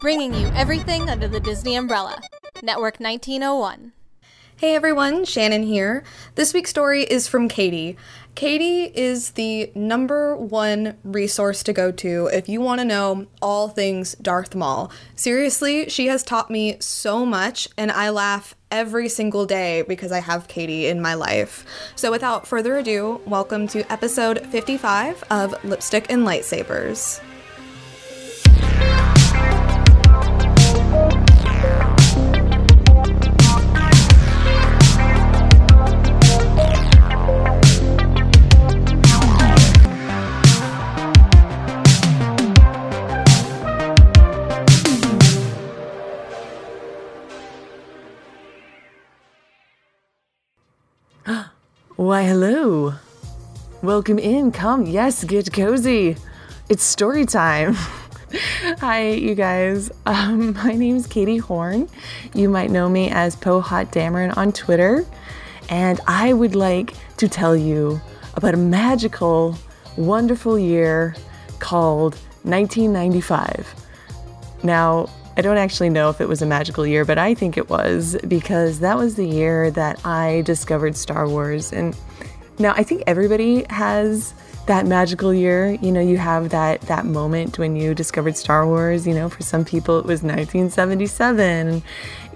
bringing you everything under the Disney umbrella. Network 1901. Hey everyone, Shannon here. This week's story is from Katie. Katie is the number one resource to go to if you want to know all things Darth Maul. Seriously, she has taught me so much, and I laugh every single day because I have Katie in my life. So without further ado, welcome to episode 55 of Lipstick and Lightsabers. Why, hello. Welcome in. Come, yes, get cozy. It's story time. Hi, you guys. Um, my name is Katie Horn. You might know me as Poe Hot Dameron on Twitter. And I would like to tell you about a magical, wonderful year called 1995. Now, I don't actually know if it was a magical year, but I think it was because that was the year that I discovered Star Wars. And now I think everybody has that magical year. You know, you have that that moment when you discovered Star Wars. You know, for some people it was 1977.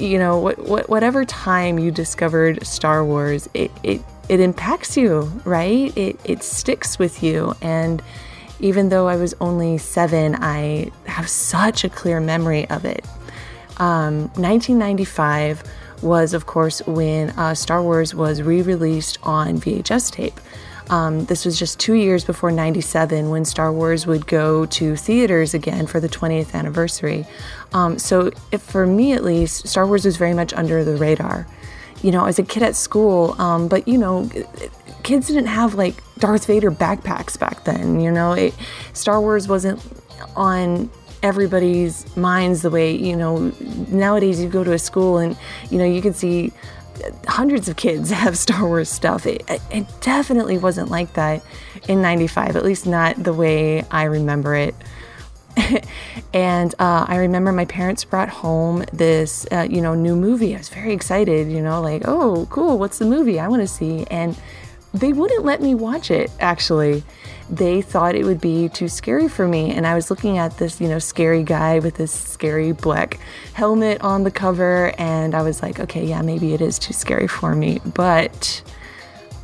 You know, what, what whatever time you discovered Star Wars, it it it impacts you, right? It it sticks with you and even though I was only seven, I have such a clear memory of it. Um, 1995 was, of course, when uh, Star Wars was re released on VHS tape. Um, this was just two years before 97 when Star Wars would go to theaters again for the 20th anniversary. Um, so, if, for me at least, Star Wars was very much under the radar. You know, as a kid at school, um, but you know, kids didn't have like Darth Vader backpacks back then. You know, it, Star Wars wasn't on everybody's minds the way you know nowadays you go to a school and you know you can see hundreds of kids have Star Wars stuff. It, it definitely wasn't like that in 95, at least not the way I remember it. and uh, I remember my parents brought home this, uh, you know, new movie. I was very excited, you know, like, oh, cool, what's the movie I want to see? And they wouldn't let me watch it, actually. They thought it would be too scary for me. And I was looking at this, you know, scary guy with this scary black helmet on the cover. And I was like, okay, yeah, maybe it is too scary for me. But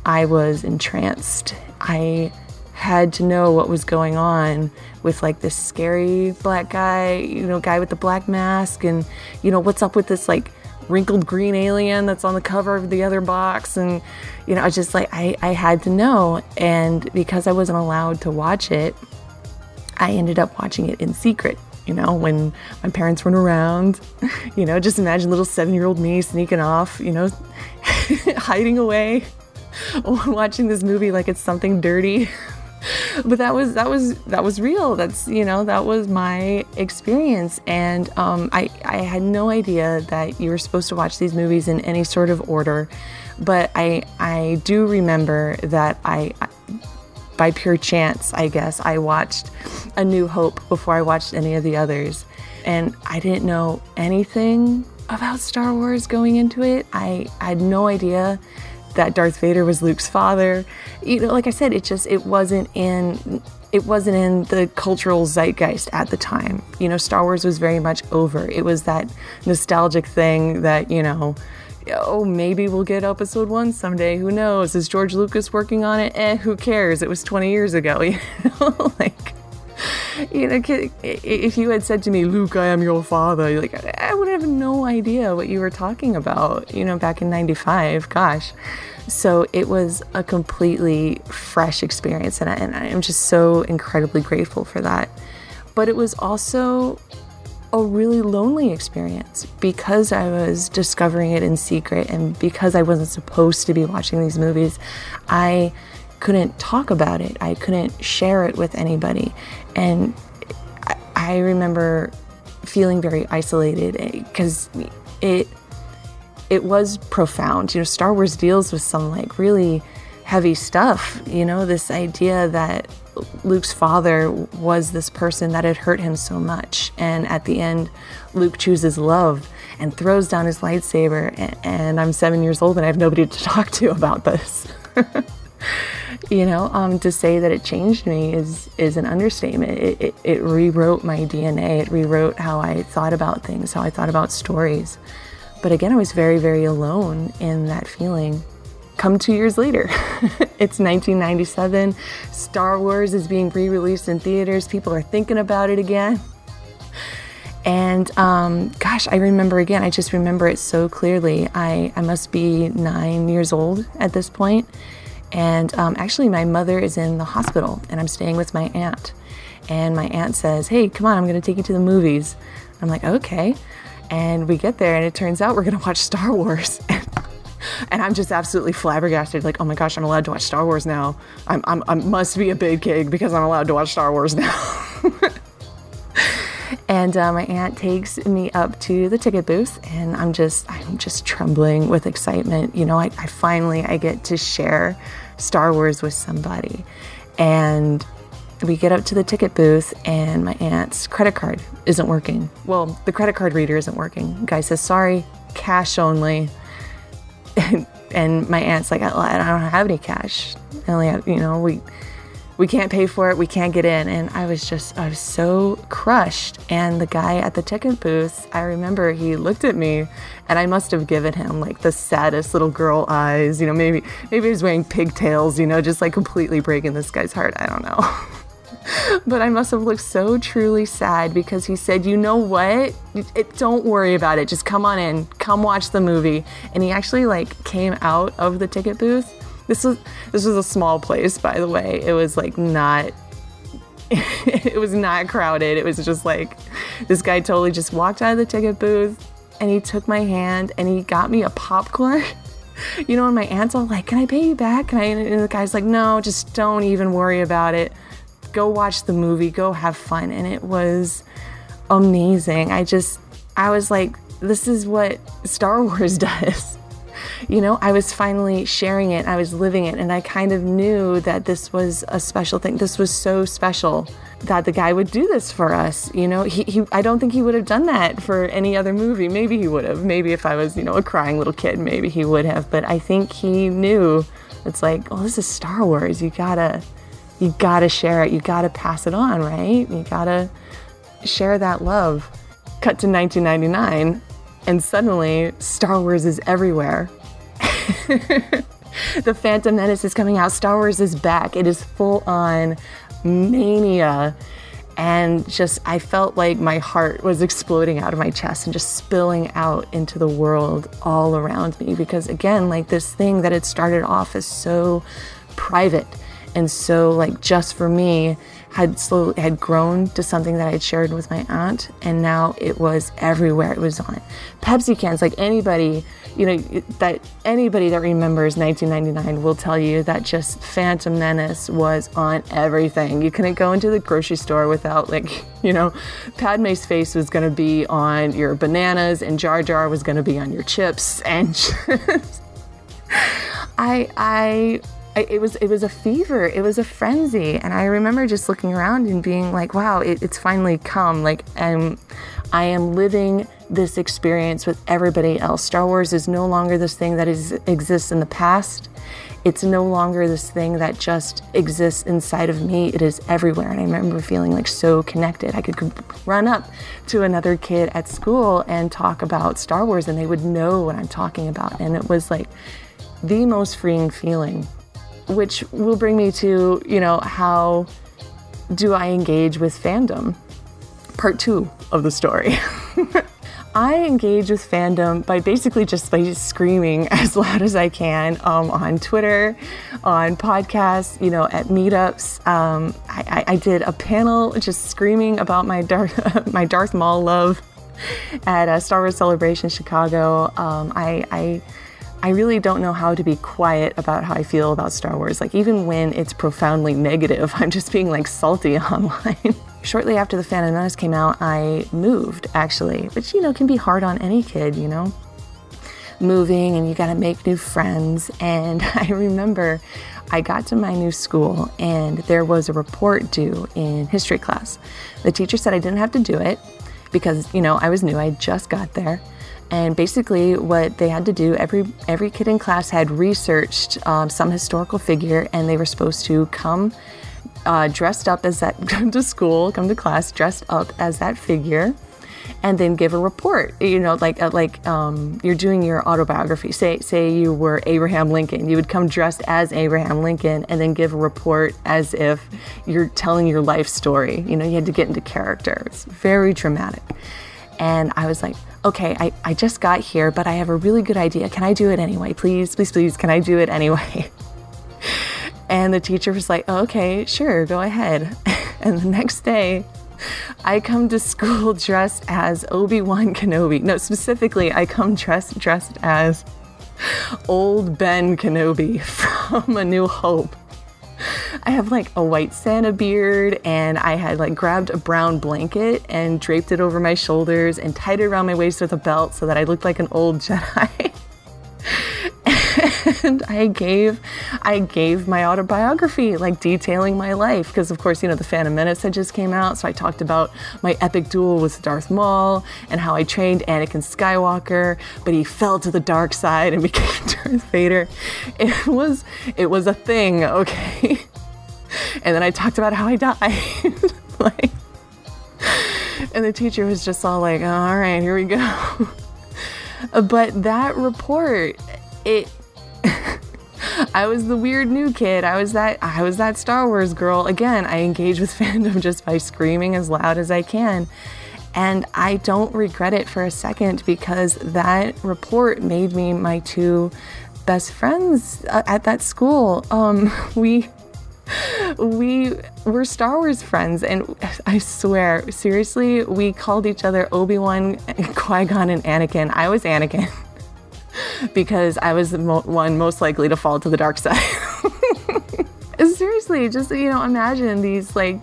I was entranced. I had to know what was going on with like this scary black guy, you know, guy with the black mask. And, you know, what's up with this like wrinkled green alien that's on the cover of the other box and you know i just like I, I had to know and because i wasn't allowed to watch it i ended up watching it in secret you know when my parents weren't around you know just imagine little seven year old me sneaking off you know hiding away watching this movie like it's something dirty but that was that was that was real. That's you know that was my experience. And um, I, I had no idea that you were supposed to watch these movies in any sort of order. But i i do remember that i, I by pure chance i guess i watched a new hope before i watched any of the others. And i didn't know anything about star wars going into it. I, I had no idea that Darth Vader was Luke's father. You know, like I said, it just it wasn't in it wasn't in the cultural zeitgeist at the time. You know, Star Wars was very much over. It was that nostalgic thing that, you know, oh, maybe we'll get episode one someday. Who knows? Is George Lucas working on it? Eh, who cares? It was 20 years ago. You know, like, you know, if you had said to me, Luke, I am your father, like, I would have no idea what you were talking about, you know, back in 95. Gosh. So it was a completely fresh experience, and, I, and I'm just so incredibly grateful for that. But it was also a really lonely experience because I was discovering it in secret and because I wasn't supposed to be watching these movies. I couldn't talk about it. I couldn't share it with anybody. And I remember feeling very isolated eh, because it it was profound. You know, Star Wars deals with some like really heavy stuff. You know, this idea that Luke's father was this person that had hurt him so much. And at the end, Luke chooses love and throws down his lightsaber. And I'm seven years old and I have nobody to talk to about this. you know, um, to say that it changed me is is an understatement. It, it, it rewrote my DNA. It rewrote how I thought about things, how I thought about stories. But again, I was very, very alone in that feeling. Come two years later, it's 1997. Star Wars is being re released in theaters. People are thinking about it again. And um, gosh, I remember again, I just remember it so clearly. I, I must be nine years old at this point and um, actually, my mother is in the hospital and I'm staying with my aunt. And my aunt says, Hey, come on, I'm going to take you to the movies. I'm like, Okay. And we get there, and it turns out we're going to watch Star Wars. and I'm just absolutely flabbergasted. Like, oh my gosh, I'm allowed to watch Star Wars now. I'm, I'm, I must be a big kid because I'm allowed to watch Star Wars now. and uh, my aunt takes me up to the ticket booth, and I'm just, I'm just trembling with excitement. You know, I, I finally I get to share Star Wars with somebody. And we get up to the ticket booth and my aunt's credit card isn't working. Well, the credit card reader isn't working. Guy says, sorry, cash only. and my aunt's like, I don't have any cash. I only have, you know, we we can't pay for it, we can't get in. And I was just, I was so crushed. And the guy at the ticket booth, I remember he looked at me and I must have given him like the saddest little girl eyes. You know, maybe, maybe he was wearing pigtails, you know, just like completely breaking this guy's heart. I don't know. but I must have looked so truly sad because he said, "You know what? It, don't worry about it. Just come on in. Come watch the movie." And he actually like came out of the ticket booth this was this was a small place, by the way. It was like not it was not crowded. It was just like this guy totally just walked out of the ticket booth and he took my hand and he got me a popcorn. you know, and my aunt's all like, "Can I pay you back?" Can I? And the guy's like, "No, just don't even worry about it. Go watch the movie. Go have fun." And it was amazing. I just I was like, "This is what Star Wars does." You know, I was finally sharing it, I was living it, and I kind of knew that this was a special thing. This was so special that the guy would do this for us. You know, he, he I don't think he would have done that for any other movie. Maybe he would have. Maybe if I was, you know, a crying little kid, maybe he would have. But I think he knew it's like, well, this is Star Wars. You gotta, you gotta share it. You gotta pass it on, right? You gotta share that love. Cut to 1999, and suddenly Star Wars is everywhere. the Phantom Menace is coming out. Star Wars is back. It is full on mania. And just, I felt like my heart was exploding out of my chest and just spilling out into the world all around me. Because again, like this thing that had started off as so private and so like just for me had slowly had grown to something that I had shared with my aunt, and now it was everywhere. It was on Pepsi cans. Like anybody, you know, that anybody that remembers 1999 will tell you that just Phantom Menace was on everything. You couldn't go into the grocery store without like, you know, Padme's face was going to be on your bananas, and Jar Jar was going to be on your chips, and I I, it was it was a fever. It was a frenzy. And i remember just looking around and being like wow it, it's finally come. Like and i am living this experience with everybody else. Star wars is no longer this thing that is, exists in the past. It's no longer this thing that just exists inside of me. It is everywhere. And i remember feeling like so connected. I could run up to another kid at school and talk about star wars and they would know what i'm talking about. And it was like the most freeing feeling which will bring me to, you know, how do I engage with fandom? Part two of the story. I engage with fandom by basically just by screaming as loud as I can um, on Twitter, on podcasts, you know, at meetups. Um, I, I, did a panel just screaming about my Darth, my Darth Maul love at a Star Wars Celebration Chicago. Um, I, I I really don't know how to be quiet about how I feel about Star Wars. Like, even when it's profoundly negative, I'm just being like salty online. Shortly after The Phantom Menace came out, I moved actually, which, you know, can be hard on any kid, you know? Moving and you gotta make new friends. And I remember I got to my new school and there was a report due in history class. The teacher said I didn't have to do it because, you know, I was new, I just got there. And basically, what they had to do every every kid in class had researched um, some historical figure, and they were supposed to come uh, dressed up as that, come to school, come to class dressed up as that figure, and then give a report. You know, like uh, like um, you're doing your autobiography. Say say you were Abraham Lincoln, you would come dressed as Abraham Lincoln, and then give a report as if you're telling your life story. You know, you had to get into character. It's very dramatic. And I was like, okay, I, I just got here, but I have a really good idea. Can I do it anyway? Please, please, please, can I do it anyway? And the teacher was like, oh, okay, sure, go ahead. And the next day, I come to school dressed as Obi Wan Kenobi. No, specifically, I come dressed dressed as old Ben Kenobi from A New Hope. I have like a white Santa beard, and I had like grabbed a brown blanket and draped it over my shoulders and tied it around my waist with a belt so that I looked like an old Jedi. and I gave I gave my autobiography, like detailing my life, because of course, you know, the Phantom Menace had just came out, so I talked about my epic duel with Darth Maul and how I trained Anakin Skywalker, but he fell to the dark side and became Darth Vader. It was it was a thing, okay. And then I talked about how I died. like and the teacher was just all like, all right, here we go. but that report, it I was the weird new kid. I was that I was that Star Wars girl. Again, I engage with fandom just by screaming as loud as I can. And I don't regret it for a second because that report made me my two best friends uh, at that school. Um, we we were Star Wars friends, and I swear, seriously, we called each other Obi Wan, Qui Gon, and Anakin. I was Anakin. because I was the mo- one most likely to fall to the dark side. Seriously, just you know, imagine these like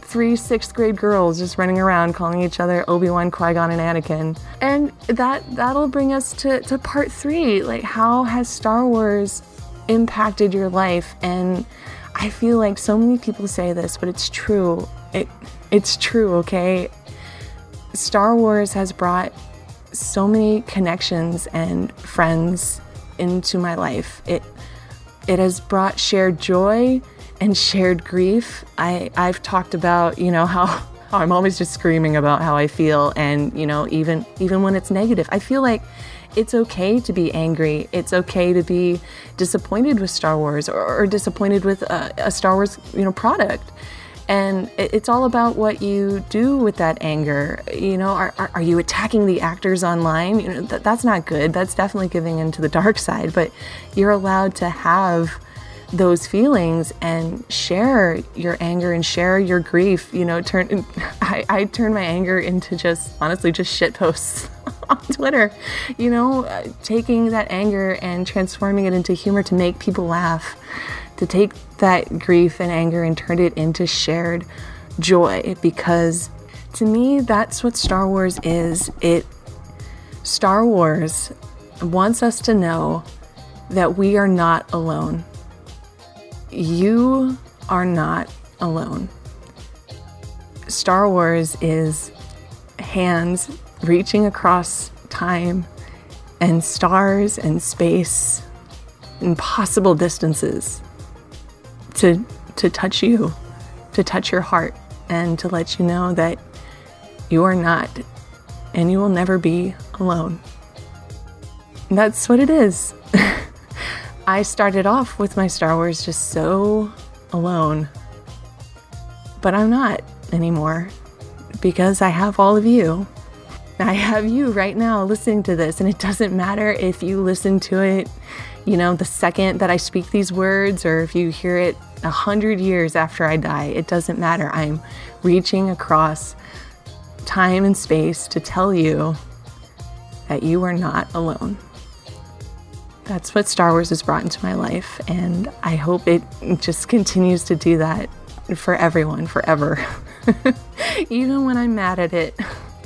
three sixth grade girls just running around calling each other Obi-Wan, Qui-Gon, and Anakin. And that that'll bring us to, to part three. Like how has Star Wars impacted your life? And I feel like so many people say this, but it's true. It it's true, okay? Star Wars has brought so many connections and friends into my life. It it has brought shared joy and shared grief. I I've talked about, you know, how, I'm always just screaming about how I feel and, you know, even even when it's negative. I feel like it's okay to be angry. It's okay to be disappointed with Star Wars or, or disappointed with a, a Star Wars, you know, product. And it's all about what you do with that anger. You know are, are, are you attacking the actors online? You know th- that's not good. That's definitely giving into the dark side but you're allowed to have those feelings and share your anger and share your grief you know turn i, I turn my anger into just honestly just shit posts on twitter you know uh, taking that anger and transforming it into humor to make people laugh to take that grief and anger and turn it into shared joy because to me that's what Star Wars is. It Star Wars wants us to know that we are not alone. You are not alone. Star Wars is hands reaching across time and stars and space, impossible distances to to touch you, to touch your heart and to let you know that you are not and you will never be alone. that's what it is. I started off with my Star Wars just so alone. But I'm not anymore because I have all of you. I have you right now listening to this, and it doesn't matter if you listen to it, you know, the second that I speak these words, or if you hear it a hundred years after I die, it doesn't matter. I'm reaching across time and space to tell you that you are not alone. That's what Star Wars has brought into my life, and I hope it just continues to do that for everyone forever. even when I'm mad at it,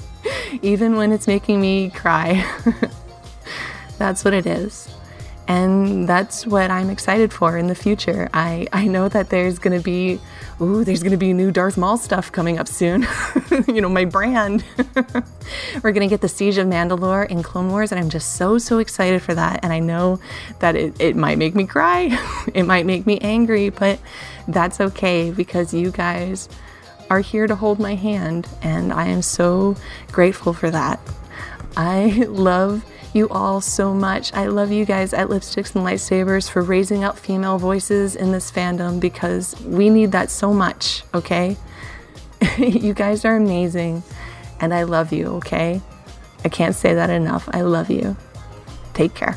even when it's making me cry. That's what it is. And that's what I'm excited for in the future. I, I know that there's going to be, ooh, there's going to be new Darth Maul stuff coming up soon. you know, my brand. We're going to get the Siege of Mandalore in Clone Wars, and I'm just so, so excited for that. And I know that it, it might make me cry, it might make me angry, but that's okay because you guys are here to hold my hand, and I am so grateful for that. I love you all so much. I love you guys at Lipsticks and Lightsabers for raising up female voices in this fandom because we need that so much, okay? you guys are amazing and I love you, okay? I can't say that enough. I love you. Take care.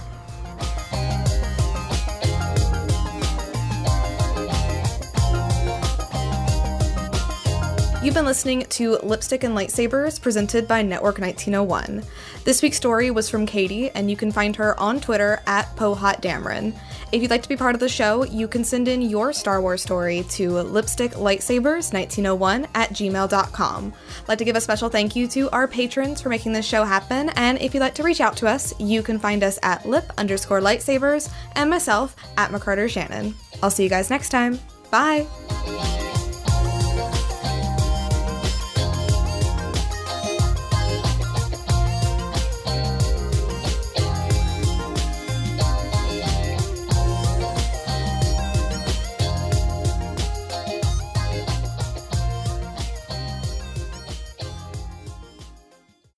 You've been listening to Lipstick and Lightsabers presented by Network 1901. This week's story was from Katie, and you can find her on Twitter at PoHotDamron. If you'd like to be part of the show, you can send in your Star Wars story to lipsticklightsabers1901 at gmail.com. I'd like to give a special thank you to our patrons for making this show happen, and if you'd like to reach out to us, you can find us at lip underscore lightsabers and myself at McCarter Shannon. I'll see you guys next time. Bye!